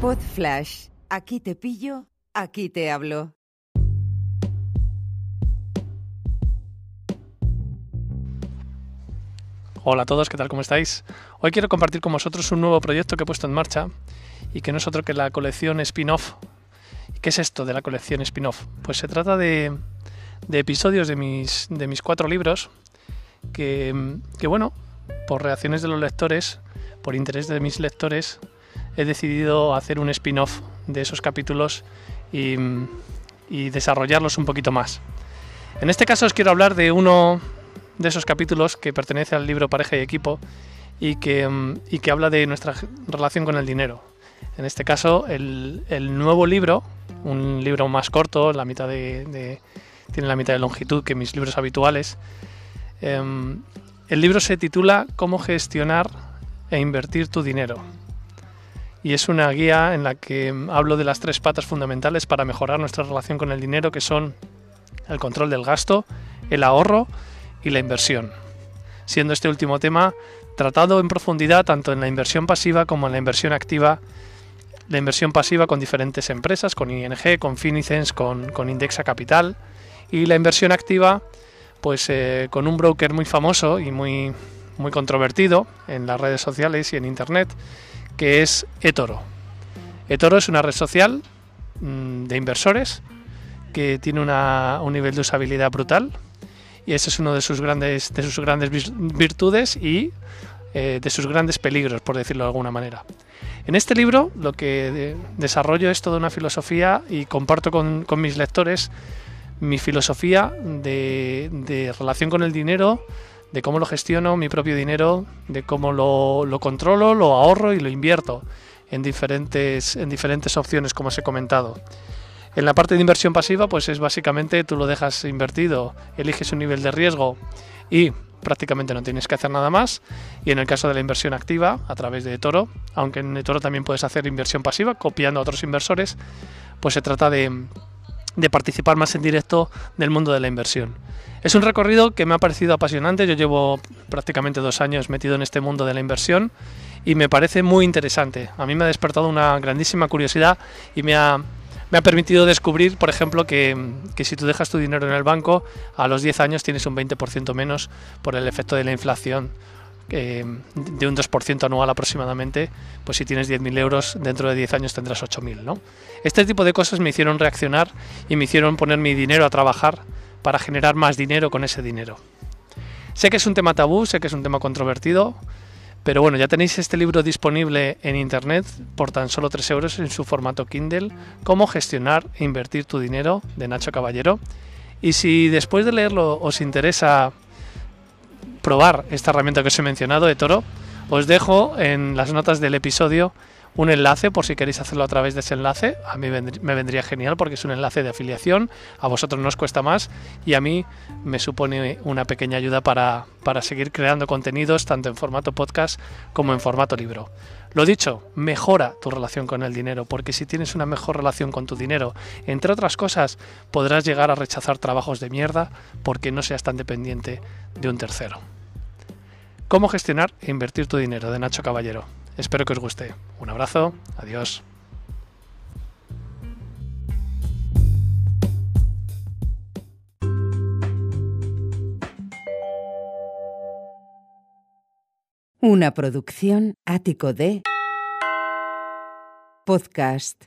Pod Flash. Aquí te pillo, aquí te hablo. Hola a todos, ¿qué tal? ¿Cómo estáis? Hoy quiero compartir con vosotros un nuevo proyecto que he puesto en marcha y que no es otro que la colección spin-off. ¿Qué es esto de la colección spin-off? Pues se trata de, episodios de mis, de mis cuatro libros que, que, bueno, por reacciones de los lectores, por interés de mis lectores, he decidido hacer un spin-off de esos capítulos y, desarrollarlos un poquito más. En este caso os quiero hablar de uno de esos capítulos que pertenece al libro Pareja y Equipo y que, habla de nuestra relación con el dinero. En este caso, el, nuevo libro, un libro más corto, la mitad de, tiene la mitad de longitud que mis libros habituales. Eh, el libro se titula Cómo gestionar e invertir tu dinero. Y es una guía en la que hablo de las tres patas fundamentales para mejorar nuestra relación con el dinero, que son el control del gasto, el ahorro y la inversión. Siendo este último tema tratado en profundidad tanto en la inversión pasiva como en la inversión activa. La inversión pasiva con diferentes empresas, con ING, con Finicens, con, con Indexa Capital. Y la inversión activa, pues eh, con un broker muy famoso y muy, muy controvertido en las redes sociales y en Internet, que es eToro. eToro es una red social mmm, de inversores que tiene una, un nivel de usabilidad brutal y ese es uno de sus grandes, de sus grandes virtudes y eh, de sus grandes peligros, por decirlo de alguna manera. En este libro lo que de, desarrollo es toda una filosofía y comparto con, mis lectores mi filosofía de, relación con el dinero, de cómo lo gestiono, mi propio dinero, de cómo lo, lo controlo, lo ahorro y lo invierto en diferentes, en diferentes opciones, como os he comentado. En la parte de inversión pasiva, pues es básicamente tú lo dejas invertido, eliges un nivel de riesgo y prácticamente no tienes que hacer nada más. Y en el caso de la inversión activa, a través de Toro, aunque en Toro también puedes hacer inversión pasiva, copiando a otros inversores, pues se trata de, de participar más en directo del mundo de la inversión. Es un recorrido que me ha parecido apasionante, yo llevo prácticamente dos años metido en este mundo de la inversión y me parece muy interesante. A mí me ha despertado una grandísima curiosidad y me ha, me ha permitido descubrir, por ejemplo, que, que, si tú dejas tu dinero en el banco, a los 10 años tienes un 20% menos por el efecto de la inflación. Eh, de un 2% anual aproximadamente, pues si tienes 10.000 euros, dentro de 10 años tendrás 8.000. ¿no? Este tipo de cosas me hicieron reaccionar y me hicieron poner mi dinero a trabajar para generar más dinero con ese dinero. Sé que es un tema tabú, sé que es un tema controvertido, pero bueno, ya tenéis este libro disponible en internet por tan solo 3 euros en su formato Kindle, Cómo gestionar e invertir tu dinero, de Nacho Caballero. Y si después de leerlo os interesa probar esta herramienta que os he mencionado de Toro, os dejo en las notas del episodio un enlace por si queréis hacerlo a través de ese enlace. A mí me vendría genial porque es un enlace de afiliación, a vosotros no os cuesta más y a mí me supone una pequeña ayuda para, para seguir creando contenidos tanto en formato podcast como en formato libro. Lo dicho, mejora tu relación con el dinero, porque si tienes una mejor relación con tu dinero, entre otras cosas, podrás llegar a rechazar trabajos de mierda porque no seas tan dependiente de un tercero. Cómo gestionar e invertir tu dinero de Nacho Caballero. Espero que os guste. Un abrazo, adiós. Una producción ático de podcast